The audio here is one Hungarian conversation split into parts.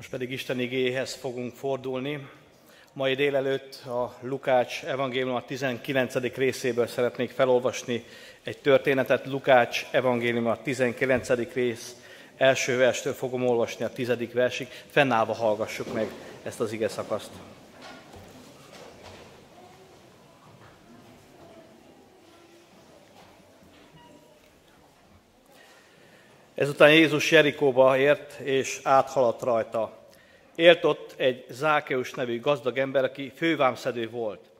Most pedig Isten igéhez fogunk fordulni. Mai délelőtt a Lukács evangélium a 19. részéből szeretnék felolvasni egy történetet. Lukács evangélium a 19. rész első verstől fogom olvasni a tizedik versig. Fennállva hallgassuk meg ezt az ige szakaszt. Ezután Jézus Jerikóba ért, és áthaladt rajta. Élt ott egy Zákeus nevű gazdag ember, aki fővámszedő volt.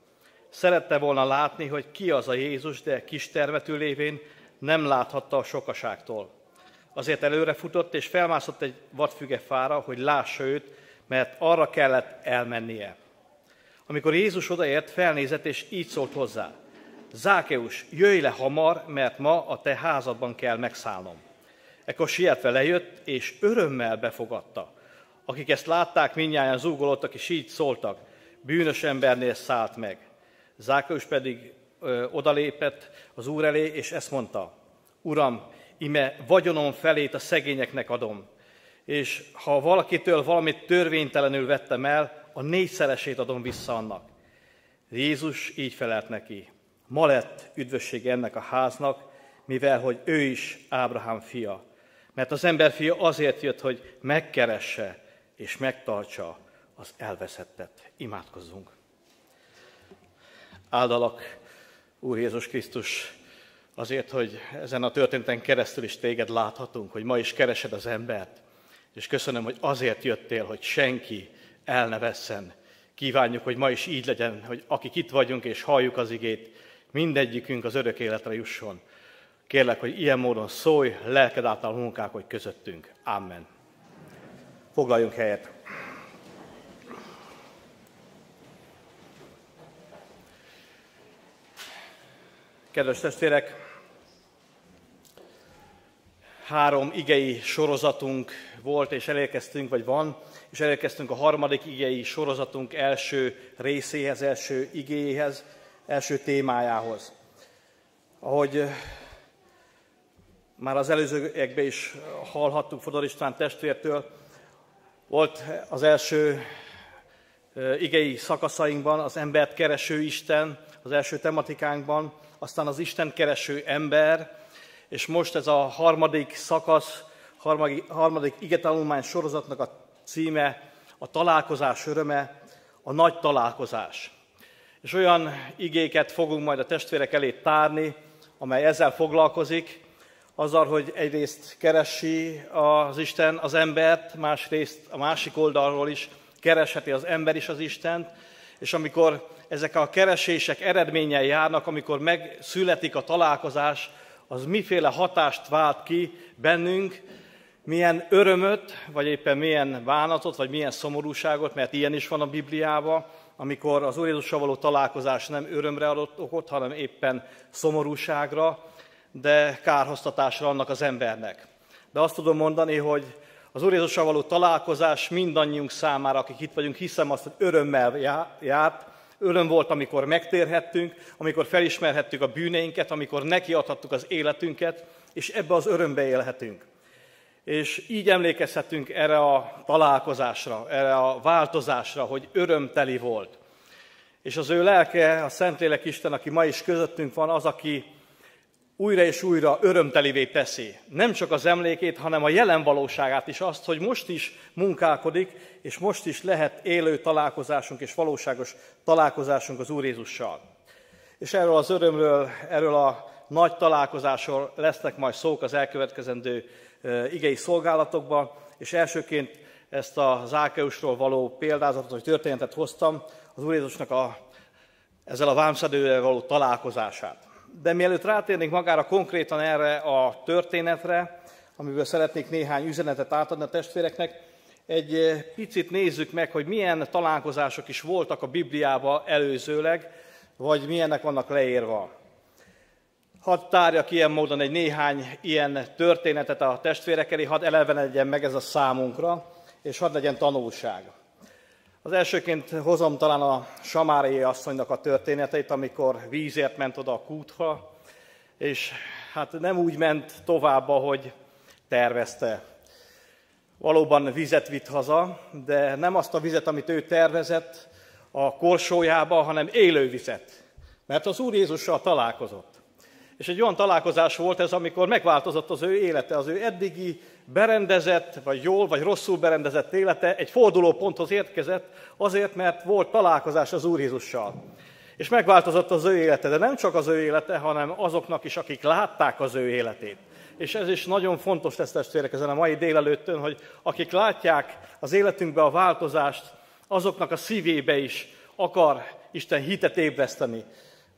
Szerette volna látni, hogy ki az a Jézus, de kis tervetű lévén nem láthatta a sokaságtól. Azért előre futott, és felmászott egy vadfüge fára, hogy lássa őt, mert arra kellett elmennie. Amikor Jézus odaért, felnézett, és így szólt hozzá. Zákeus, jöjj le hamar, mert ma a te házadban kell megszállnom. Ekkor sietve lejött, és örömmel befogadta. Akik ezt látták, mindjárt zúgolódtak, és így szóltak, bűnös embernél szállt meg. Zákeus pedig ö, odalépett az úr elé, és ezt mondta, Uram, ime vagyonom felét a szegényeknek adom, és ha valakitől valamit törvénytelenül vettem el, a négyszeresét adom vissza annak. Jézus így felelt neki, ma lett üdvösség ennek a háznak, mivel hogy ő is Ábrahám fia. Mert az emberfia azért jött, hogy megkeresse és megtartsa az elveszettet. Imádkozzunk. Áldalak, Úr Jézus Krisztus, azért, hogy ezen a történeten keresztül is téged láthatunk, hogy ma is keresed az embert. És köszönöm, hogy azért jöttél, hogy senki el ne vesszen. Kívánjuk, hogy ma is így legyen, hogy akik itt vagyunk és halljuk az igét, mindegyikünk az örök életre jusson. Kérlek, hogy ilyen módon szólj, lelked által munkálkodj közöttünk. Amen. Foglaljunk helyet. Kedves testvérek, három igei sorozatunk volt, és elérkeztünk, vagy van, és elérkeztünk a harmadik igei sorozatunk első részéhez, első igéhez, első témájához. Ahogy már az előzőekben is hallhattuk Fodor István testvértől, volt az első igei szakaszainkban az embert kereső Isten, az első tematikánkban, aztán az Isten kereső ember, és most ez a harmadik szakasz, harmadik, harmadik igetanulmány sorozatnak a címe, a találkozás öröme, a nagy találkozás. És olyan igéket fogunk majd a testvérek elé tárni, amely ezzel foglalkozik, azzal, hogy egyrészt keresi az Isten az embert, másrészt a másik oldalról is keresheti az ember is az Istent, és amikor ezek a keresések eredménnyel járnak, amikor megszületik a találkozás, az miféle hatást vált ki bennünk, milyen örömöt, vagy éppen milyen bánatot, vagy milyen szomorúságot, mert ilyen is van a Bibliában, amikor az Úr Jézussal való találkozás nem örömre adott okot, hanem éppen szomorúságra, de kárhoztatásra annak az embernek. De azt tudom mondani, hogy az Úr Jézussal való találkozás mindannyiunk számára, akik itt vagyunk, hiszem azt, hogy örömmel járt. Öröm volt, amikor megtérhettünk, amikor felismerhettük a bűneinket, amikor nekiadhattuk az életünket, és ebbe az örömbe élhetünk. És így emlékezhetünk erre a találkozásra, erre a változásra, hogy örömteli volt. És az ő lelke, a Szentlélek Isten, aki ma is közöttünk van, az, aki újra és újra örömtelivé teszi. Nem csak az emlékét, hanem a jelen valóságát is azt, hogy most is munkálkodik, és most is lehet élő találkozásunk és valóságos találkozásunk az Úr Jézussal. És erről az örömről, erről a nagy találkozásról lesznek majd szók az elkövetkezendő igei szolgálatokban, és elsőként ezt a Zákeusról való példázatot, vagy történetet hoztam, az Úr Jézusnak a, ezzel a vámszedővel való találkozását. De mielőtt rátérnék magára konkrétan erre a történetre, amiből szeretnék néhány üzenetet átadni a testvéreknek, egy eh, picit nézzük meg, hogy milyen találkozások is voltak a Bibliában előzőleg, vagy milyenek vannak leírva. Hadd tárjak ilyen módon egy néhány ilyen történetet a testvérek elé, hadd elevenedjen meg ez a számunkra, és hadd legyen tanulság. Az elsőként hozom talán a Samárié asszonynak a történeteit, amikor vízért ment oda a kútra, és hát nem úgy ment tovább, ahogy tervezte. valóban vizet vitt haza, de nem azt a vizet, amit ő tervezett a korsójába, hanem élő vizet. Mert az Úr Jézussal találkozott. És egy olyan találkozás volt ez, amikor megváltozott az ő élete, az ő eddigi berendezett, vagy jól, vagy rosszul berendezett élete egy fordulóponthoz érkezett, azért, mert volt találkozás az Úr Jézussal. És megváltozott az ő élete, de nem csak az ő élete, hanem azoknak is, akik látták az ő életét. És ez is nagyon fontos lesz testvérek ezen a mai délelőttön, hogy akik látják az életünkbe a változást, azoknak a szívébe is akar Isten hitet ébreszteni.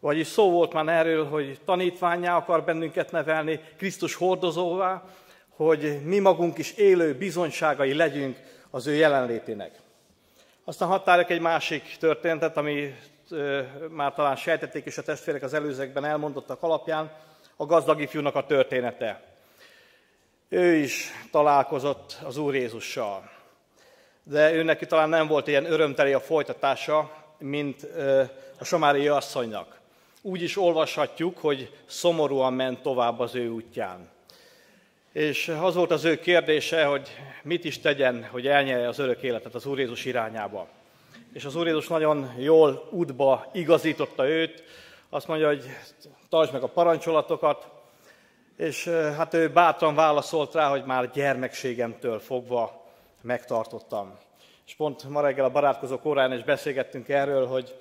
Vagyis szó volt már erről, hogy tanítványá akar bennünket nevelni, Krisztus hordozóvá, hogy mi magunk is élő bizonyságai legyünk az ő jelenlétének. Aztán határok egy másik történetet, ami már talán sejtették is a testvérek az előzőkben elmondottak alapján, a gazdag ifjúnak a története. Ő is találkozott az Úr Jézussal. De ő neki talán nem volt ilyen örömteli a folytatása, mint a Samári asszonynak. Úgy is olvashatjuk, hogy szomorúan ment tovább az ő útján. És az volt az ő kérdése, hogy mit is tegyen, hogy elnyelje az örök életet az Úr Jézus irányába. És az Úr Jézus nagyon jól útba igazította őt, azt mondja, hogy tartsd meg a parancsolatokat, és hát ő bátran válaszolt rá, hogy már gyermekségemtől fogva megtartottam. És pont ma reggel a barátkozó korán is beszélgettünk erről, hogy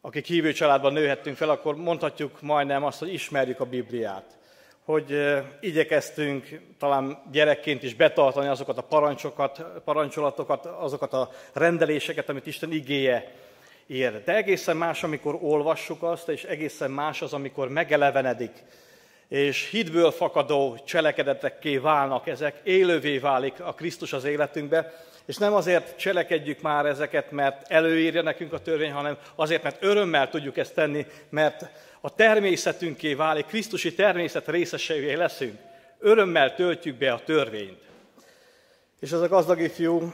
akik hívő családban nőhettünk fel, akkor mondhatjuk majdnem azt, hogy ismerjük a Bibliát. Hogy igyekeztünk talán gyerekként is betartani azokat a parancsokat, parancsolatokat, azokat a rendeléseket, amit Isten igéje ír. De egészen más, amikor olvassuk azt, és egészen más az, amikor megelevenedik, és hitből fakadó cselekedetekké válnak ezek, élővé válik a Krisztus az életünkbe, és nem azért cselekedjük már ezeket, mert előírja nekünk a törvény, hanem azért, mert örömmel tudjuk ezt tenni, mert a természetünké válik, Krisztusi természet részeseivé leszünk. Örömmel töltjük be a törvényt. És ez a gazdag ifjú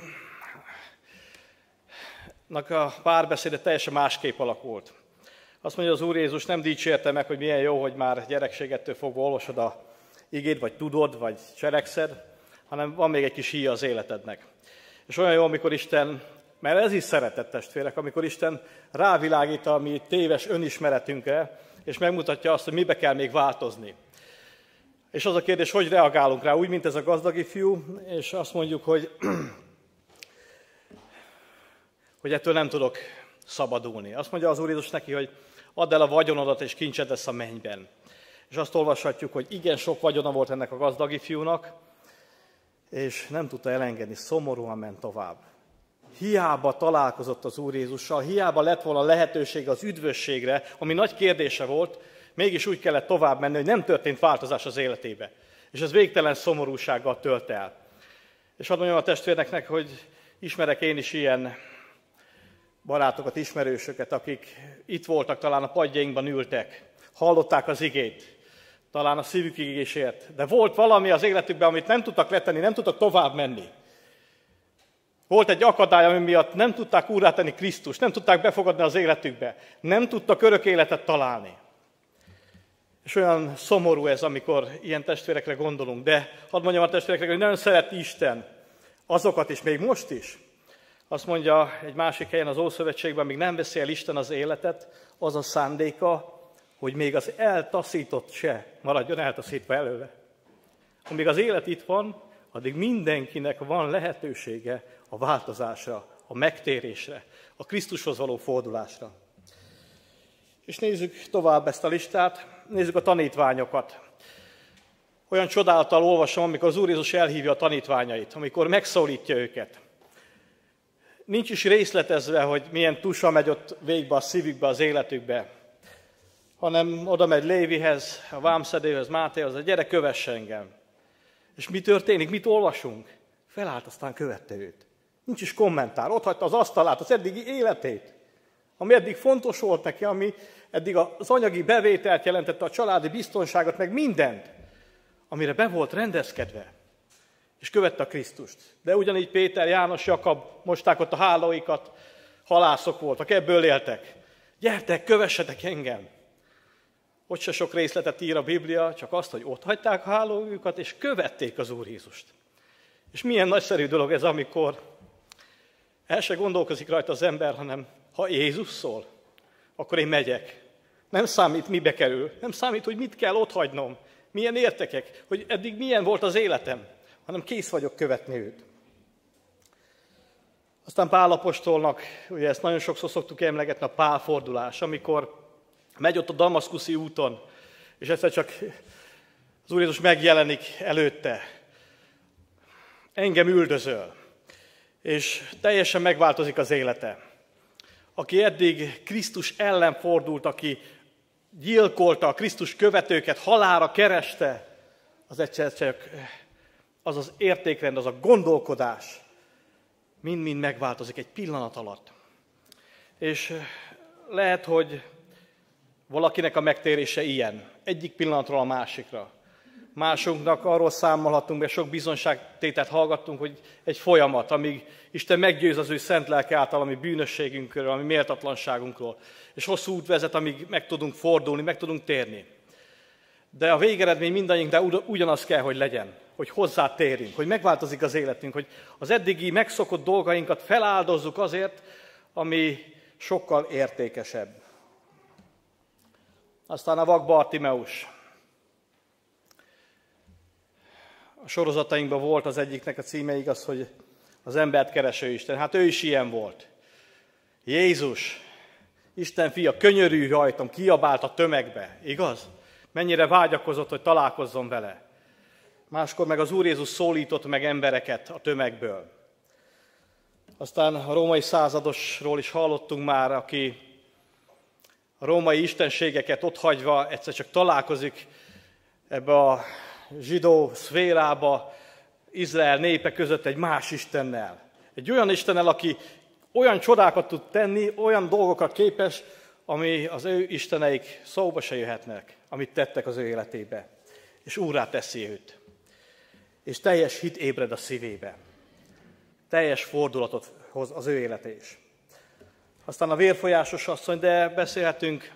a párbeszéde teljesen másképp alakult. Azt mondja, az Úr Jézus nem dicsérte meg, hogy milyen jó, hogy már gyerekségettől fogva olvasod a igét, vagy tudod, vagy cselekszed, hanem van még egy kis híja az életednek. És olyan jó, amikor Isten, mert ez is szeretett testvérek, amikor Isten rávilágít a mi téves önismeretünkre, és megmutatja azt, hogy mibe kell még változni. És az a kérdés, hogy reagálunk rá, úgy, mint ez a gazdagi fiú, és azt mondjuk, hogy, hogy ettől nem tudok szabadulni. Azt mondja az Úr Jézus neki, hogy add el a vagyonodat, és kincsed lesz a mennyben. És azt olvashatjuk, hogy igen sok vagyona volt ennek a gazdagi fiúnak, és nem tudta elengedni, szomorúan ment tovább. Hiába találkozott az Úr Jézussal, hiába lett volna lehetőség az üdvösségre, ami nagy kérdése volt, mégis úgy kellett tovább menni, hogy nem történt változás az életébe. És ez végtelen szomorúsággal tölt el. És hadd mondjam a testvérneknek, hogy ismerek én is ilyen barátokat, ismerősöket, akik itt voltak, talán a padjainkban ültek, hallották az igét, talán a szívük égésért, de volt valami az életükben, amit nem tudtak letenni, nem tudtak tovább menni. Volt egy akadály, ami miatt nem tudták úrá tenni Krisztus, nem tudták befogadni az életükbe, nem tudtak örök életet találni. És olyan szomorú ez, amikor ilyen testvérekre gondolunk, de hadd mondjam a testvérekre, hogy nagyon szereti Isten azokat is, még most is. Azt mondja egy másik helyen az Ószövetségben, még nem veszi el Isten az életet, az a szándéka, hogy még az eltaszított se maradjon eltaszítva előle. Amíg az élet itt van, addig mindenkinek van lehetősége a változásra, a megtérésre, a Krisztushoz való fordulásra. És nézzük tovább ezt a listát, nézzük a tanítványokat. Olyan csodálattal olvasom, amikor az Úr Jézus elhívja a tanítványait, amikor megszólítja őket. Nincs is részletezve, hogy milyen tusa megy ott végbe a szívükbe, az életükbe hanem oda megy Lévihez, a vámszedőhöz, Mátéhoz, gyere, kövess engem. És mi történik? Mit olvasunk? Felállt, aztán követte őt. Nincs is kommentár. Ott hagyta az asztalát, az eddigi életét, ami eddig fontos volt neki, ami eddig az anyagi bevételt jelentette, a családi biztonságot, meg mindent, amire be volt rendezkedve. És követte a Krisztust. De ugyanígy Péter, János, Jakab mosták ott a hálóikat, halászok voltak, ebből éltek. Gyertek, kövessetek engem! Ott se sok részletet ír a Biblia, csak azt, hogy ott hagyták a hálójukat, és követték az Úr Jézust. És milyen nagyszerű dolog ez, amikor el se gondolkozik rajta az ember, hanem ha Jézus szól, akkor én megyek. Nem számít, mibe kerül. Nem számít, hogy mit kell otthagynom. Milyen értekek, hogy eddig milyen volt az életem, hanem kész vagyok követni őt. Aztán Pálapostolnak, ugye ezt nagyon sokszor szoktuk emlegetni, a pálfordulás, amikor megy ott a Damaszkuszi úton, és egyszer csak az Úr Jézus megjelenik előtte. Engem üldözöl, és teljesen megváltozik az élete. Aki eddig Krisztus ellen fordult, aki gyilkolta a Krisztus követőket, halára kereste, az egyszer csak az az értékrend, az a gondolkodás mind-mind megváltozik egy pillanat alatt. És lehet, hogy valakinek a megtérése ilyen, egyik pillanatról a másikra. Másunknak arról számolhatunk, mert sok bizonságtételt hallgattunk, hogy egy folyamat, amíg Isten meggyőz az ő szent lelke által, ami bűnösségünkről, ami méltatlanságunkról. És hosszú út vezet, amíg meg tudunk fordulni, meg tudunk térni. De a végeredmény mindannyiunknál ugyanaz kell, hogy legyen, hogy hozzátérjünk, hogy megváltozik az életünk, hogy az eddigi megszokott dolgainkat feláldozzuk azért, ami sokkal értékesebb. Aztán a vak Bartimeus. A sorozatainkban volt az egyiknek a címe igaz, hogy az embert kereső Isten. Hát ő is ilyen volt. Jézus, Isten fia, könyörű rajtam, kiabált a tömegbe, igaz? Mennyire vágyakozott, hogy találkozzon vele. Máskor meg az Úr Jézus szólított meg embereket a tömegből. Aztán a római századosról is hallottunk már, aki a római istenségeket otthagyva egyszer csak találkozik ebbe a zsidó szférába, Izrael népe között egy más Istennel. Egy olyan Istennel, aki olyan csodákat tud tenni, olyan dolgokat képes, ami az ő isteneik szóba se jöhetnek, amit tettek az ő életébe. És úrá teszi őt. És teljes hit ébred a szívébe. Teljes fordulatot hoz az ő élete is. Aztán a vérfolyásos asszony, de beszélhetünk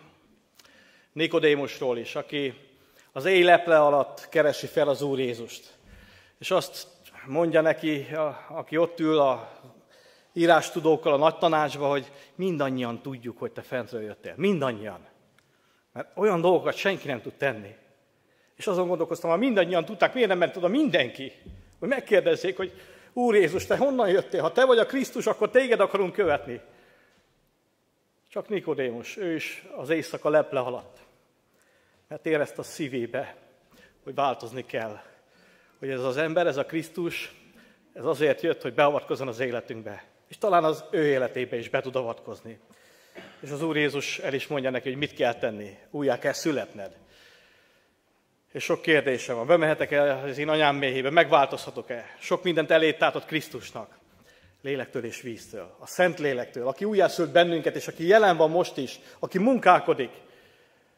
Nikodémusról is, aki az éjleple alatt keresi fel az Úr Jézust. És azt mondja neki, aki ott ül a írástudókkal a nagy tanácsba, hogy mindannyian tudjuk, hogy te fentről jöttél. Mindannyian. Mert olyan dolgokat senki nem tud tenni. És azon gondolkoztam, ha mindannyian tudták, miért nem ment oda mindenki? Hogy megkérdezzék, hogy Úr Jézus, te honnan jöttél? Ha te vagy a Krisztus, akkor téged akarunk követni. Csak Nikodémus, ő is az éjszaka leple alatt. Mert érezte a szívébe, hogy változni kell. Hogy ez az ember, ez a Krisztus, ez azért jött, hogy beavatkozzon az életünkbe. És talán az ő életébe is be tud avatkozni. És az Úr Jézus el is mondja neki, hogy mit kell tenni. Újjá kell születned. És sok kérdése van. Bemehetek el az én anyám méhébe, megváltozhatok-e? Sok mindent elétátott Krisztusnak. Lélektől és víztől. A Szent Lélektől, aki újjászült bennünket, és aki jelen van most is, aki munkálkodik,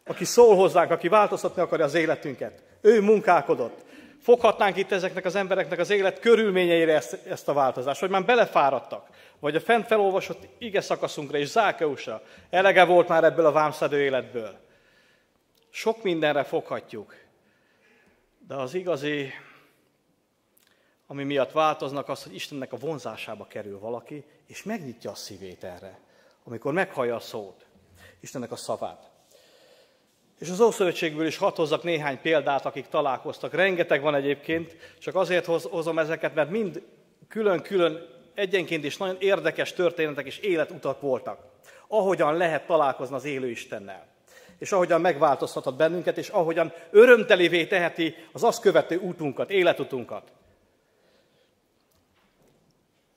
aki szól hozzánk, aki változtatni akarja az életünket. Ő munkálkodott. Foghatnánk itt ezeknek az embereknek az élet körülményeire ezt, ezt a változást, vagy már belefáradtak, vagy a fent felolvasott ige szakaszunkra és Zákeusra. Elege volt már ebből a vámszedő életből. Sok mindenre foghatjuk. De az igazi, ami miatt változnak, az, hogy Istennek a vonzásába kerül valaki, és megnyitja a szívét erre, amikor meghallja a szót, Istennek a szavát. És az Ószövetségből is hadd hozzak néhány példát, akik találkoztak. Rengeteg van egyébként, csak azért hozom ezeket, mert mind külön-külön egyenként is nagyon érdekes történetek és életutak voltak. Ahogyan lehet találkozni az élő Istennel. És ahogyan megváltoztathat bennünket, és ahogyan örömtelévé teheti az azt követő útunkat, életutunkat.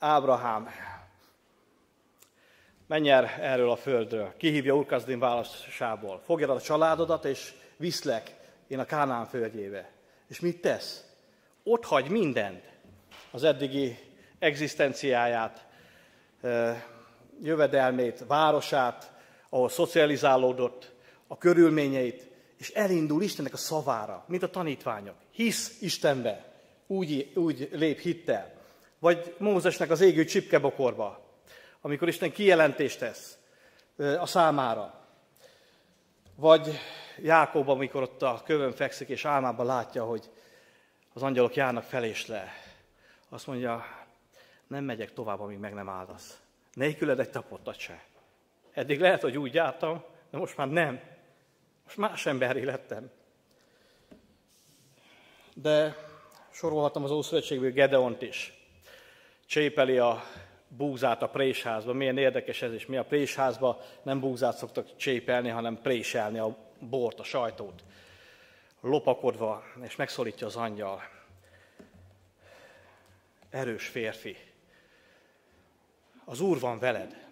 Ábrahám menj el erről a földről. Kihívja Urkazdin válaszából. Fogjad a családodat, és viszlek én a Kánán földjébe. És mit tesz? Ott hagy mindent. Az eddigi egzisztenciáját, jövedelmét, városát, ahol szocializálódott, a körülményeit, és elindul Istennek a szavára, mint a tanítványok. Hisz Istenbe, úgy, úgy lép hittel. Vagy Mózesnek az égő csipkebokorba, amikor Isten kijelentést tesz a számára. Vagy Jákob, amikor ott a kövön fekszik, és álmában látja, hogy az angyalok járnak fel és le. azt mondja, nem megyek tovább, amíg meg nem áldasz. Nélküled egy tapottat se. Eddig lehet, hogy úgy jártam, de most már nem. Most más emberi lettem. De sorolhatom az Ószövetségből Gedeont is. Csépeli a búzát a présházba. Milyen érdekes ez is. Mi a présházba nem búzát szoktak csépelni, hanem préselni a bort, a sajtót. Lopakodva, és megszólítja az angyal. Erős férfi. Az Úr van veled.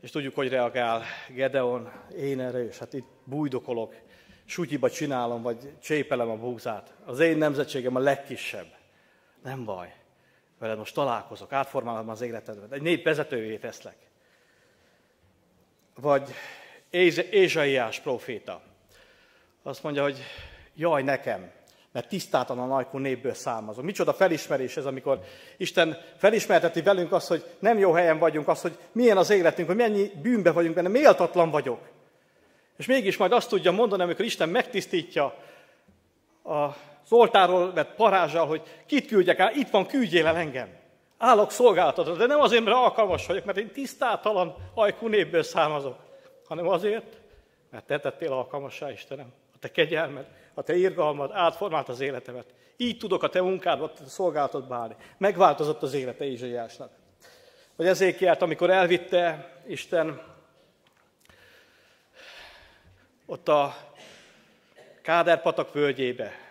És tudjuk, hogy reagál Gedeon, én erős, hát itt bújdokolok, sutyiba csinálom, vagy csépelem a búzát. Az én nemzetségem a legkisebb. Nem baj. Veled most találkozok, átformálom az életedet. Egy nép vezetővé teszlek. Vagy Ézsaiás proféta. Azt mondja, hogy jaj nekem, mert tisztátalan ajkú népből származom. Micsoda felismerés ez, amikor Isten felismerteti velünk azt, hogy nem jó helyen vagyunk, azt, hogy milyen az életünk, hogy mennyi bűnbe vagyunk benne, méltatlan vagyok. És mégis majd azt tudja mondani, amikor Isten megtisztítja az oltáról vett parázsal, hogy kit küldjek el, itt van, küldjél el engem. Állok szolgálatodra, de nem azért, mert alkalmas vagyok, mert én tisztátalan ajkú népből származok, hanem azért, mert te tettél alkalmassá, Istenem. A te kegyelmed, a te irgalmad átformált az életemet. Így tudok a te munkádba, a szolgálatodba állni. Megváltozott az élete Ézsaiásnak. Vagy ezékielt, amikor elvitte Isten ott a Káderpatak völgyébe,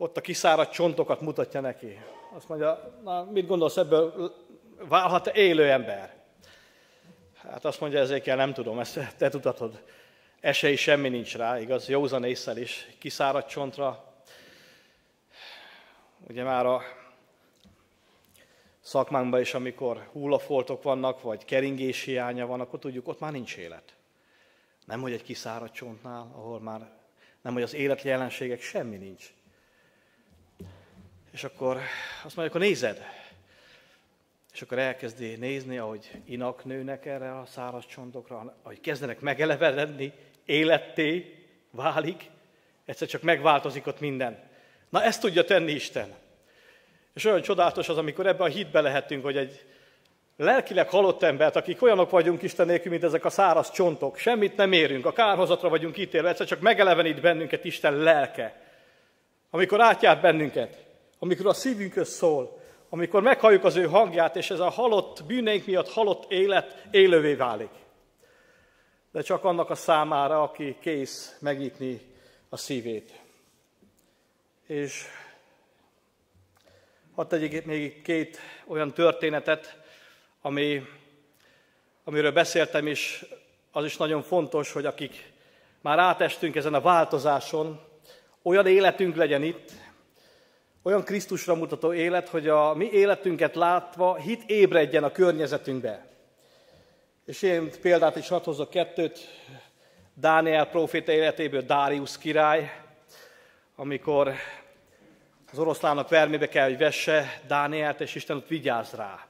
ott a kiszáradt csontokat mutatja neki. Azt mondja, na mit gondolsz ebből, válhat-e élő ember? Hát azt mondja ezékel, nem tudom, ezt te tudatod. Esély semmi nincs rá, igaz? Józan észsel is, kiszáradt csontra. Ugye már a szakmánkban is, amikor hullafoltok vannak, vagy keringés hiánya van, akkor tudjuk, ott már nincs élet. Nem, hogy egy kiszáradt csontnál, ahol már nem, hogy az élet jelenségek semmi nincs. És akkor azt mondja, akkor nézed. És akkor elkezdi nézni, ahogy inak nőnek erre a száraz csontokra, ahogy kezdenek megelevedni, életté válik, egyszer csak megváltozik ott minden. Na ezt tudja tenni Isten. És olyan csodálatos az, amikor ebbe a hitbe lehetünk, hogy egy lelkileg halott embert, akik olyanok vagyunk Isten nélkül, mint ezek a száraz csontok, semmit nem érünk, a kárhozatra vagyunk ítélve, egyszer csak megelevenít bennünket Isten lelke. Amikor átjár bennünket, amikor a szívünkhöz szól, amikor meghalljuk az ő hangját, és ez a halott bűneink miatt halott élet élővé válik. De csak annak a számára, aki kész megnyitni a szívét. És hadd tegyek még két olyan történetet, ami, amiről beszéltem is, az is nagyon fontos, hogy akik már átestünk ezen a változáson, olyan életünk legyen itt, olyan Krisztusra mutató élet, hogy a mi életünket látva hit ébredjen a környezetünkbe. És én példát is hadd hozzak kettőt, Dániel proféta életéből Dárius király, amikor az oroszlának vermébe kell, hogy vesse Dánielt, és Isten ott vigyáz rá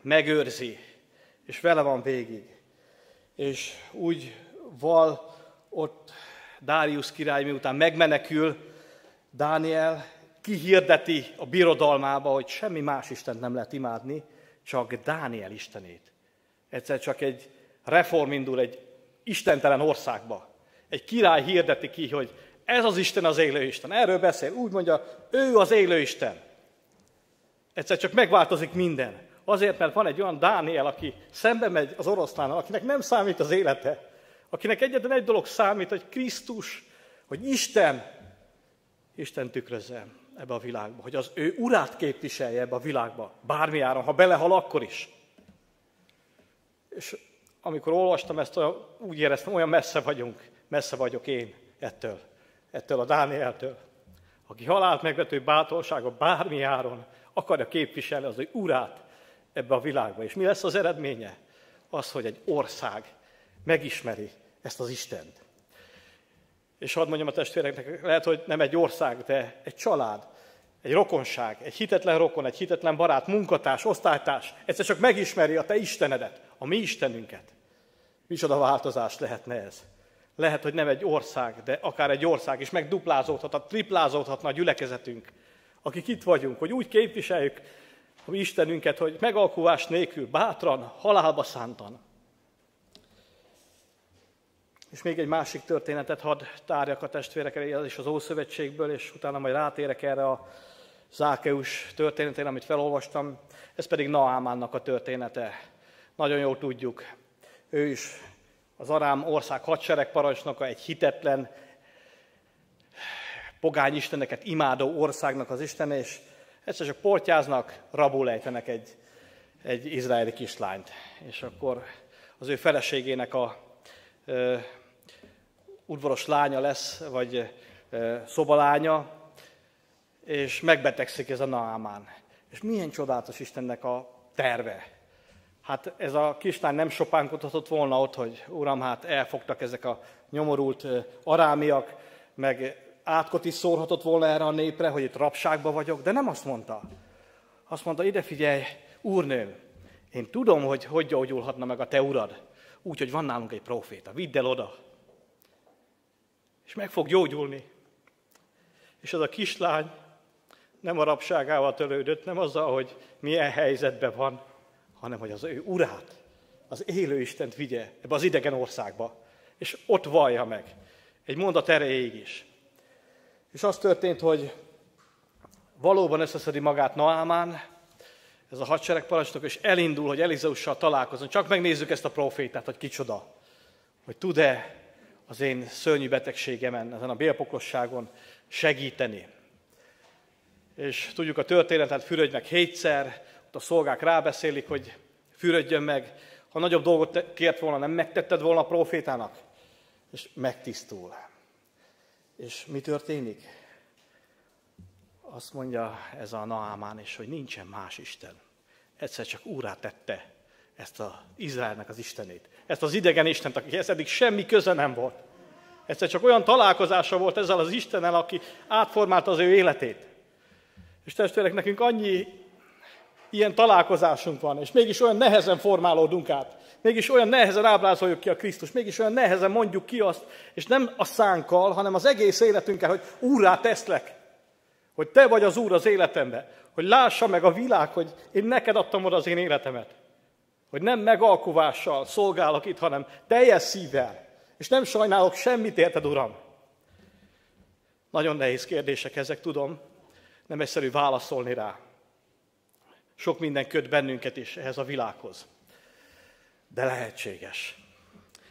megőrzi, és vele van végig. És úgy val ott Dárius király, miután megmenekül, Dániel kihirdeti a birodalmába, hogy semmi más Istent nem lehet imádni, csak Dániel Istenét. Egyszer csak egy reform indul egy istentelen országba. Egy király hirdeti ki, hogy ez az Isten az élő Isten. Erről beszél. Úgy mondja, ő az élő Isten. Egyszer csak megváltozik minden. Azért, mert van egy olyan Dániel, aki szembe megy az oroszlánnal, akinek nem számít az élete, akinek egyetlen egy dolog számít, hogy Krisztus, hogy Isten, Isten tükrözze ebbe a világba, hogy az ő urát képviselje ebbe a világba, bármi áron, ha belehal, akkor is. És amikor olvastam ezt, úgy éreztem, olyan messze vagyunk, messze vagyok én ettől, ettől a Dánieltől, aki halált megvető bátorsága bármi áron akarja képviselni az ő urát, ebbe a világba. És mi lesz az eredménye? Az, hogy egy ország megismeri ezt az Istent. És hadd mondjam a testvéreknek, lehet, hogy nem egy ország, de egy család, egy rokonság, egy hitetlen rokon, egy hitetlen barát, munkatárs, osztálytárs, egyszer csak megismeri a te Istenedet, a mi Istenünket. Micsoda változás lehetne ez? Lehet, hogy nem egy ország, de akár egy ország is megduplázódhat, triplázódhatna a gyülekezetünk, akik itt vagyunk, hogy úgy képviseljük a mi Istenünket, hogy megalkuvás nélkül, bátran, halálba szántan. És még egy másik történetet hadd tárjak a testvérekre, ez is az Ószövetségből, és utána majd rátérek erre a Zákeus történetén, amit felolvastam. Ez pedig Naámánnak a története. Nagyon jól tudjuk. Ő is az Arám ország hadseregparancsnoka, egy hitetlen, pogány isteneket imádó országnak az istene, és egyszer csak portyáznak, rabul ejtenek egy, egy izraeli kislányt. És akkor az ő feleségének a udvaros lánya lesz, vagy szobalánya, és megbetegszik ez a Naamán. És milyen csodálatos Istennek a terve. Hát ez a kislány nem sopánkodhatott volna ott, hogy uram, hát elfogtak ezek a nyomorult arámiak, meg átkot is szórhatott volna erre a népre, hogy itt rabságba vagyok, de nem azt mondta. Azt mondta, ide figyelj, úrnőm, én tudom, hogy hogy gyógyulhatna meg a te urad, úgy, hogy van nálunk egy proféta, vidd el oda. És meg fog gyógyulni. És az a kislány nem a rabságával tölődött, nem azzal, hogy milyen helyzetben van, hanem hogy az ő urát, az élő Istent vigye ebbe az idegen országba, és ott vallja meg. Egy mondat erejéig is. És az történt, hogy valóban összeszedi magát Naámán, ez a hadseregparancsnok, és elindul, hogy Elizeussal találkozon. Csak megnézzük ezt a profétát, hogy kicsoda. Hogy tud-e az én szörnyű betegségemen, ezen a bélpoklosságon segíteni. És tudjuk a történetet, fürödj meg hétszer, ott a szolgák rábeszélik, hogy fürödjön meg. Ha nagyobb dolgot kért volna, nem megtetted volna a profétának? És megtisztul. És mi történik? Azt mondja ez a Naámán is, hogy nincsen más Isten. Egyszer csak úrá tette ezt az Izraelnek az Istenét. Ezt az idegen Istent, akihez eddig semmi köze nem volt. Egyszer csak olyan találkozása volt ezzel az Istennel, aki átformálta az ő életét. És testvérek, nekünk annyi ilyen találkozásunk van, és mégis olyan nehezen formálódunk át. Mégis olyan nehezen ábrázoljuk ki a Krisztus, mégis olyan nehezen mondjuk ki azt, és nem a szánkkal, hanem az egész életünkkel, hogy úrá teszlek. Hogy te vagy az úr az életemben. Hogy lássa meg a világ, hogy én neked adtam oda az én életemet. Hogy nem megalkuvással szolgálok itt, hanem teljes szívvel. És nem sajnálok semmit, érted, Uram? Nagyon nehéz kérdések ezek, tudom. Nem egyszerű válaszolni rá. Sok minden köt bennünket is ehhez a világhoz de lehetséges.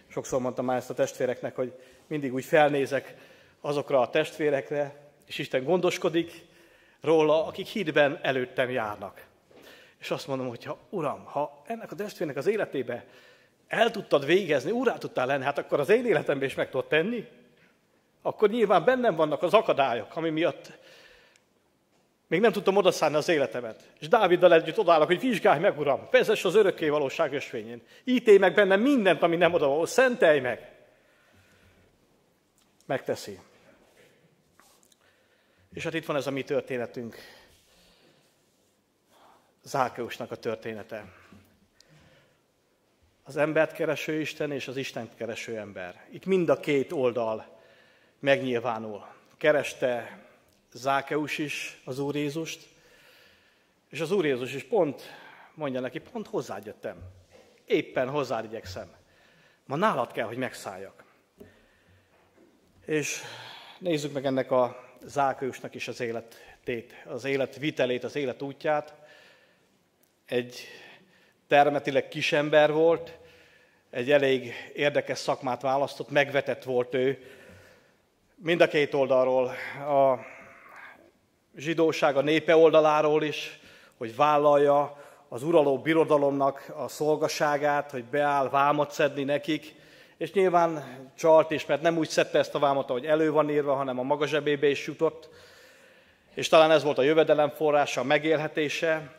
Sokszor mondtam már ezt a testvéreknek, hogy mindig úgy felnézek azokra a testvérekre, és Isten gondoskodik róla, akik hídben előttem járnak. És azt mondom, hogy ha Uram, ha ennek a testvérnek az életébe el tudtad végezni, urá tudtál lenni, hát akkor az én életemben is meg tudod tenni. Akkor nyilván bennem vannak az akadályok, ami miatt még nem tudtam odaszállni az életemet. És Dáviddal együtt odállok, hogy vizsgálj meg, Uram, vezess az örökké valóság ösvényén. Ítélj meg bennem mindent, ami nem oda szentelj meg. Megteszi. És hát itt van ez a mi történetünk. Zákeusnak a története. Az embert kereső Isten és az Isten kereső ember. Itt mind a két oldal megnyilvánul. Kereste Zákeus is az Úr Jézust, és az Úr Jézus is pont mondja neki, pont hozzád jöttem. Éppen hozzád igyekszem. Ma nálad kell, hogy megszálljak. És nézzük meg ennek a Zákeusnak is az életét, az élet vitelét, az élet útját. Egy termetileg kisember volt, egy elég érdekes szakmát választott, megvetett volt ő. Mind a két oldalról a zsidóság a népe oldaláról is, hogy vállalja az uraló birodalomnak a szolgaságát, hogy beáll vámot szedni nekik, és nyilván csalt is, mert nem úgy szedte ezt a vámot, ahogy elő van írva, hanem a maga zsebébe is jutott, és talán ez volt a jövedelem forrása, a megélhetése,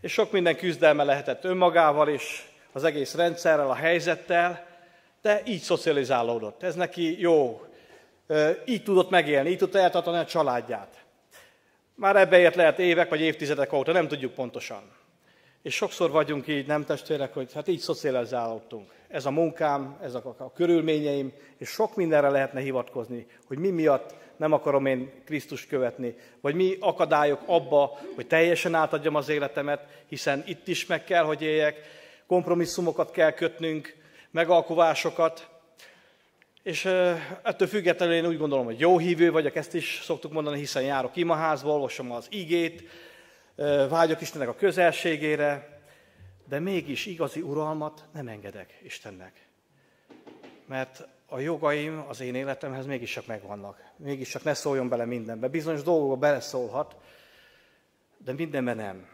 és sok minden küzdelme lehetett önmagával is, az egész rendszerrel, a helyzettel, de így szocializálódott. Ez neki jó, így tudott megélni, így tudta eltartani a családját. Már ebbe ért lehet évek vagy évtizedek óta, nem tudjuk pontosan. És sokszor vagyunk így, nem testvérek, hogy hát így szocializálódtunk. Ez a munkám, ezek a körülményeim, és sok mindenre lehetne hivatkozni, hogy mi miatt nem akarom én Krisztust követni, vagy mi akadályok abba, hogy teljesen átadjam az életemet, hiszen itt is meg kell, hogy éljek, kompromisszumokat kell kötnünk, megalkovásokat, és ettől függetlenül én úgy gondolom, hogy jó hívő vagyok, ezt is szoktuk mondani, hiszen járok imaházba, olvasom az igét, vágyok Istennek a közelségére, de mégis igazi uralmat nem engedek Istennek. Mert a jogaim az én életemhez mégis csak megvannak. Mégis csak ne szóljon bele mindenbe. Bizonyos dolgokba beleszólhat, de mindenben nem.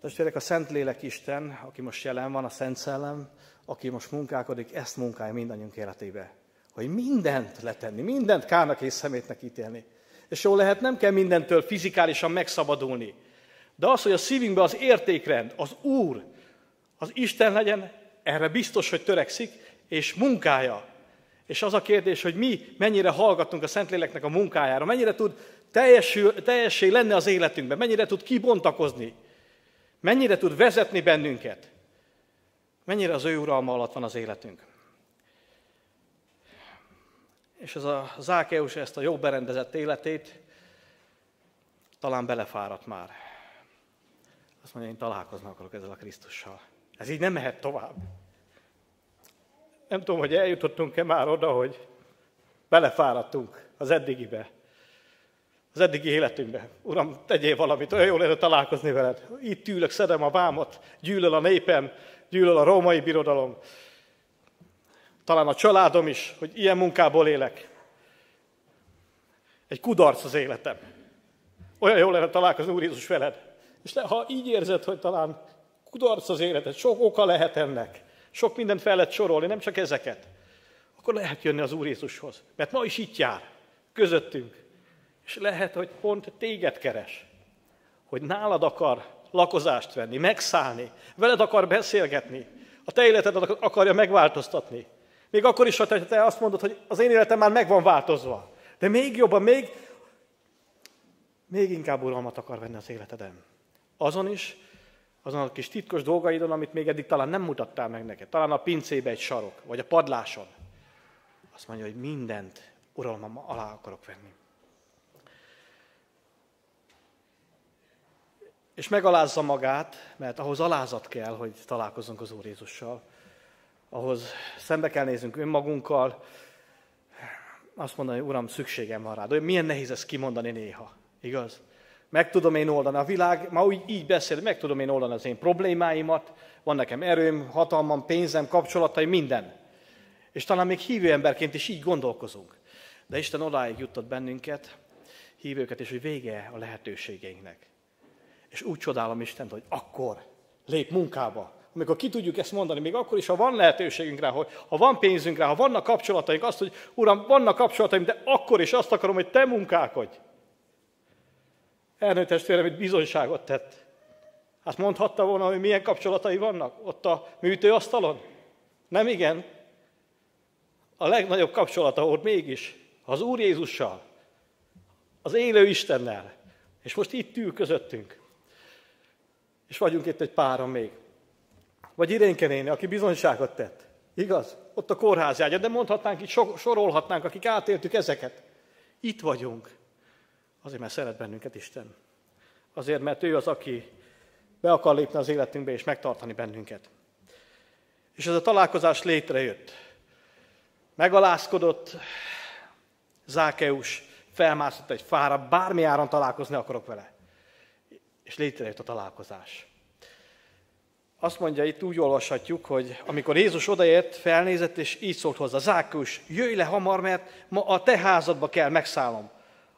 Testvérek, a Szentlélek Isten, aki most jelen van, a Szent Szellem, aki most munkálkodik, ezt munkálja mindannyiunk életébe. Hogy mindent letenni, mindent kárnak és szemétnek ítélni. És jól lehet, nem kell mindentől fizikálisan megszabadulni. De az, hogy a szívünkbe az értékrend, az Úr, az Isten legyen, erre biztos, hogy törekszik, és munkája. És az a kérdés, hogy mi mennyire hallgatunk a Szentléleknek a munkájára, mennyire tud teljesül, teljessé lenni az életünkben, mennyire tud kibontakozni, mennyire tud vezetni bennünket, mennyire az ő uralma alatt van az életünk. És ez a Zákeus ezt a jó berendezett életét talán belefáradt már. Azt mondja, én találkozni akarok ezzel a Krisztussal. Ez így nem mehet tovább. Nem tudom, hogy eljutottunk-e már oda, hogy belefáradtunk az eddigibe, az eddigi életünkbe. Uram, tegyél valamit, olyan jól lenne találkozni veled. Itt ülök, szedem a vámot, gyűlöl a népem, gyűlöl a római birodalom. Talán a családom is, hogy ilyen munkából élek. Egy kudarc az életem. Olyan jól lenne találkozni Úr Jézus veled. És ha így érzed, hogy talán kudarc az életed, sok oka lehet ennek, sok mindent fel lehet sorolni, nem csak ezeket, akkor lehet jönni az Úr Jézushoz. Mert ma is itt jár, közöttünk. És lehet, hogy pont téged keres, hogy nálad akar lakozást venni, megszállni, veled akar beszélgetni, a te életedet akarja megváltoztatni. Még akkor is, ha te azt mondod, hogy az én életem már meg van változva. De még jobban, még, még inkább uralmat akar venni az életeden. Azon is, azon a kis titkos dolgaidon, amit még eddig talán nem mutattál meg neked. Talán a pincébe egy sarok, vagy a padláson. Azt mondja, hogy mindent uralmam alá akarok venni. És megalázza magát, mert ahhoz alázat kell, hogy találkozunk az Úr Jézussal. Ahhoz szembe kell néznünk önmagunkkal, azt mondani, Uram, szükségem van rád. Milyen nehéz ezt kimondani néha, igaz? Meg tudom én oldani. A világ ma úgy így beszél, meg tudom én oldani az én problémáimat, van nekem erőm, hatalmam, pénzem, kapcsolataim, minden. És talán még hívő emberként is így gondolkozunk. De Isten odáig jutott bennünket, hívőket, és hogy vége a lehetőségeinknek. És úgy csodálom Istent, hogy akkor lép munkába. Amikor ki tudjuk ezt mondani, még akkor is, ha van lehetőségünk rá, hogy ha van pénzünk rá, ha vannak kapcsolataink, azt, hogy Uram, vannak kapcsolataink, de akkor is azt akarom, hogy Te munkálkodj. Ernő testvérem itt bizonyságot tett. Hát mondhatta volna, hogy milyen kapcsolatai vannak ott a műtőasztalon? Nem igen. A legnagyobb kapcsolata volt mégis az Úr Jézussal, az élő Istennel. És most itt ül közöttünk. És vagyunk itt egy páran még. Vagy Irénke néni, aki bizonyságot tett. Igaz? Ott a kórházjágya, de mondhatnánk, itt sorolhatnánk, akik átéltük ezeket. Itt vagyunk. Azért, mert szeret bennünket Isten. Azért, mert ő az, aki be akar lépni az életünkbe és megtartani bennünket. És ez a találkozás létrejött. Megalázkodott Zákeus, felmászott egy fára, bármi áron találkozni akarok vele. És létrejött a találkozás. Azt mondja, itt úgy olvashatjuk, hogy amikor Jézus odaért, felnézett, és így szólt hozzá, Zákeus, jöjj le hamar, mert ma a te házadba kell megszállom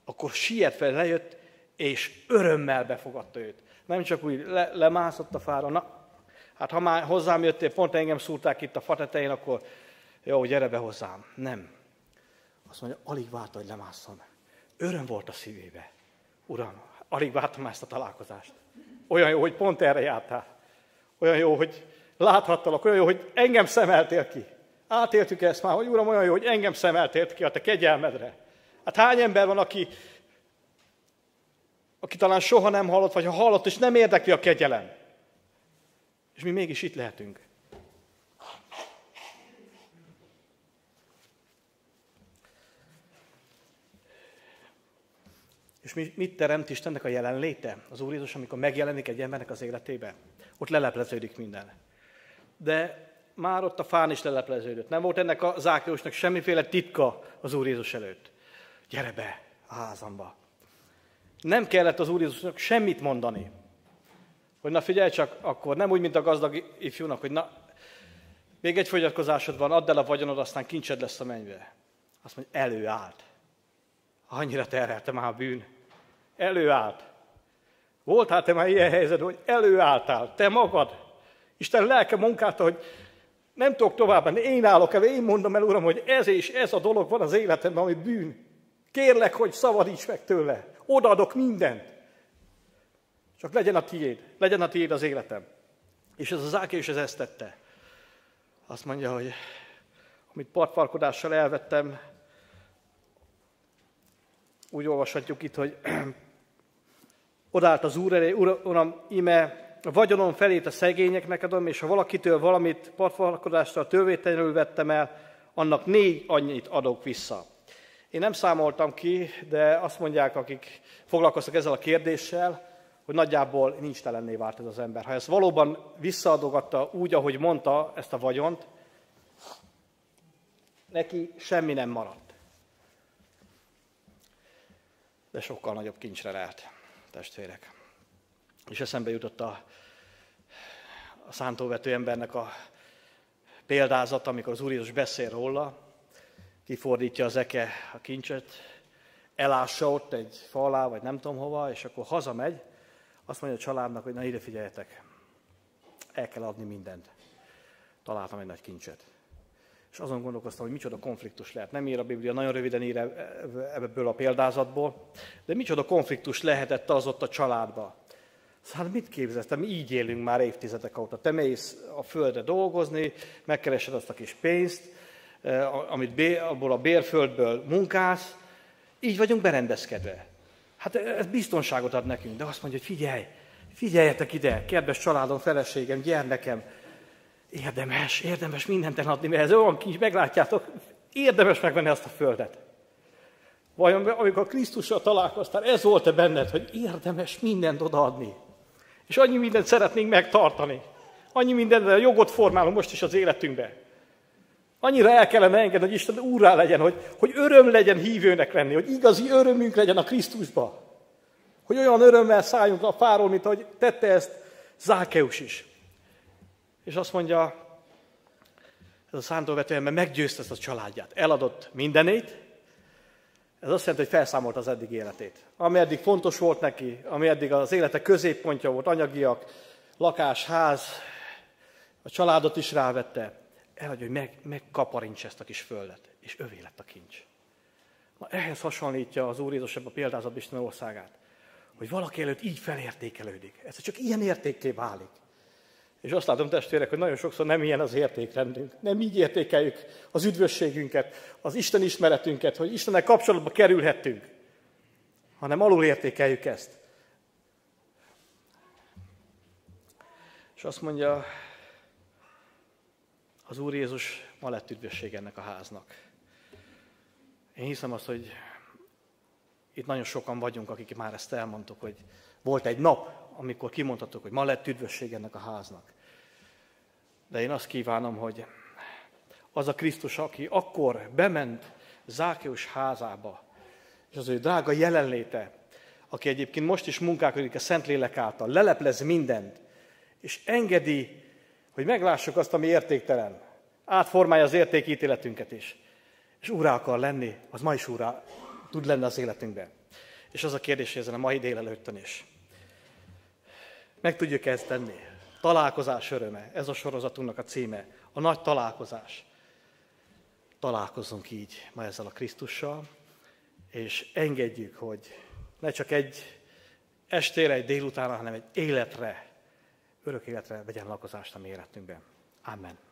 akkor siet fel, lejött, és örömmel befogadta őt. Nem csak úgy le, lemászott a fára, na, hát ha már hozzám jöttél, pont engem szúrták itt a fa tetején, akkor jó, gyere be hozzám. Nem. Azt mondja, alig várta, hogy lemásszon. Öröm volt a szívébe. Uram, alig vártam ezt a találkozást. Olyan jó, hogy pont erre jártál. Olyan jó, hogy láthattalak, olyan jó, hogy engem szemeltél ki. Átéltük ezt már, hogy Uram, olyan jó, hogy engem szemeltél ki a te kegyelmedre. Hát hány ember van, aki, aki talán soha nem hallott, vagy ha hallott, és nem érdekli a kegyelem. És mi mégis itt lehetünk. És mit teremt Istennek a jelenléte? Az Úr Jézus, amikor megjelenik egy embernek az életébe, ott lelepleződik minden. De már ott a fán is lelepleződött. Nem volt ennek a Zákeusnak semmiféle titka az Úr Jézus előtt. Gyere be a házamba. Nem kellett az Úr Jézusnak semmit mondani. Hogy na figyelj csak, akkor nem úgy, mint a gazdag ifjúnak, hogy na, még egy fogyatkozásod van, add el a vagyonod, aztán kincsed lesz a mennybe. Azt mondja, előállt. Annyira terhelte már a bűn. Előállt. Voltál te már ilyen helyzet, hogy előálltál, te magad. Isten lelke munkálta, hogy nem tudok tovább én állok el, én mondom el, Uram, hogy ez és ez a dolog van az életemben, ami bűn. Kérlek, hogy szabadíts meg tőle. Odaadok mindent. Csak legyen a tiéd, legyen a tiéd az életem. És ez az Áké is ez ezt tette. Azt mondja, hogy amit partparkodással elvettem, úgy olvashatjuk itt, hogy odállt az Úr elé, Uram, ime a vagyonom felét a szegényeknek adom, és ha valakitől valamit partfalkodással törvételenül vettem el, annak négy annyit adok vissza. Én nem számoltam ki, de azt mondják, akik foglalkoztak ezzel a kérdéssel, hogy nagyjából nincs telenné vált ez az ember. Ha ezt valóban visszaadogatta úgy, ahogy mondta ezt a vagyont, neki semmi nem maradt. De sokkal nagyobb kincsre lehet, testvérek. És eszembe jutott a, a szántóvető embernek a példázat, amikor az Úr Jézus beszél róla, kifordítja az eke a kincset, elássa ott egy falá, vagy nem tudom hova, és akkor hazamegy, azt mondja a családnak, hogy na ide figyeljetek, el kell adni mindent. Találtam egy nagy kincset. És azon gondolkoztam, hogy micsoda konfliktus lehet. Nem ír a Biblia, nagyon röviden ír ebből a példázatból, de micsoda konfliktus lehetett az ott a családba. Szóval mit képzelsz? Mi így élünk már évtizedek óta. Te mész a földre dolgozni, megkeresed azt a kis pénzt, eh, amit abból a bérföldből munkálsz, így vagyunk berendezkedve. Hát ez biztonságot ad nekünk, de azt mondja, hogy figyelj, figyeljetek ide, kedves családom, feleségem, gyermekem, érdemes, érdemes mindent eladni, mert ez olyan kis, meglátjátok, érdemes megvenni azt a földet. Vajon amikor Krisztussal találkoztál, ez volt-e benned, hogy érdemes mindent odaadni? És annyi mindent szeretnénk megtartani. Annyi mindenre jogot formálunk most is az életünkbe. Annyira el kellene engedni, hogy Isten úrrá legyen, hogy, hogy öröm legyen hívőnek lenni, hogy igazi örömünk legyen a Krisztusba. Hogy olyan örömmel szálljunk a fáról, mint ahogy tette ezt Zákeus is. És azt mondja, ez a szántóvető ember meggyőzte ezt a családját. Eladott mindenét, ez azt jelenti, hogy felszámolt az eddig életét. Ami eddig fontos volt neki, ami eddig az élete középpontja volt, anyagiak, lakás, ház, a családot is rávette. Elhagyja, hogy meg, megkaparincs ezt a kis földet, és övé lett a kincs. Na, ehhez hasonlítja az Úr Jézus ebben a példázat Isten országát, hogy valaki előtt így felértékelődik. Ez csak ilyen értékké válik. És azt látom, testvérek, hogy nagyon sokszor nem ilyen az értékrendünk. Nem így értékeljük az üdvösségünket, az Isten ismeretünket, hogy Istennel kapcsolatba kerülhettünk, hanem alul értékeljük ezt. És azt mondja, az Úr Jézus ma lett üdvösség ennek a háznak. Én hiszem azt, hogy itt nagyon sokan vagyunk, akik már ezt elmondtuk, hogy volt egy nap, amikor kimondhatok, hogy ma lett üdvösség ennek a háznak. De én azt kívánom, hogy az a Krisztus, aki akkor bement Zákeus házába, és az ő drága jelenléte, aki egyébként most is munkálkodik a Szentlélek által, leleplez mindent, és engedi, hogy meglássuk azt, ami értéktelen. Átformálja az értékítéletünket is. És úrá akar lenni, az ma is úrá tud lenni az életünkben. És az a kérdés, ezen a mai délelőttön is. Meg tudjuk ezt tenni. Találkozás öröme, ez a sorozatunknak a címe. A nagy találkozás. Találkozzunk így ma ezzel a Krisztussal, és engedjük, hogy ne csak egy estére, egy délutánra, hanem egy életre, örök életre vegyen lakozást a mi életünkben. Amen.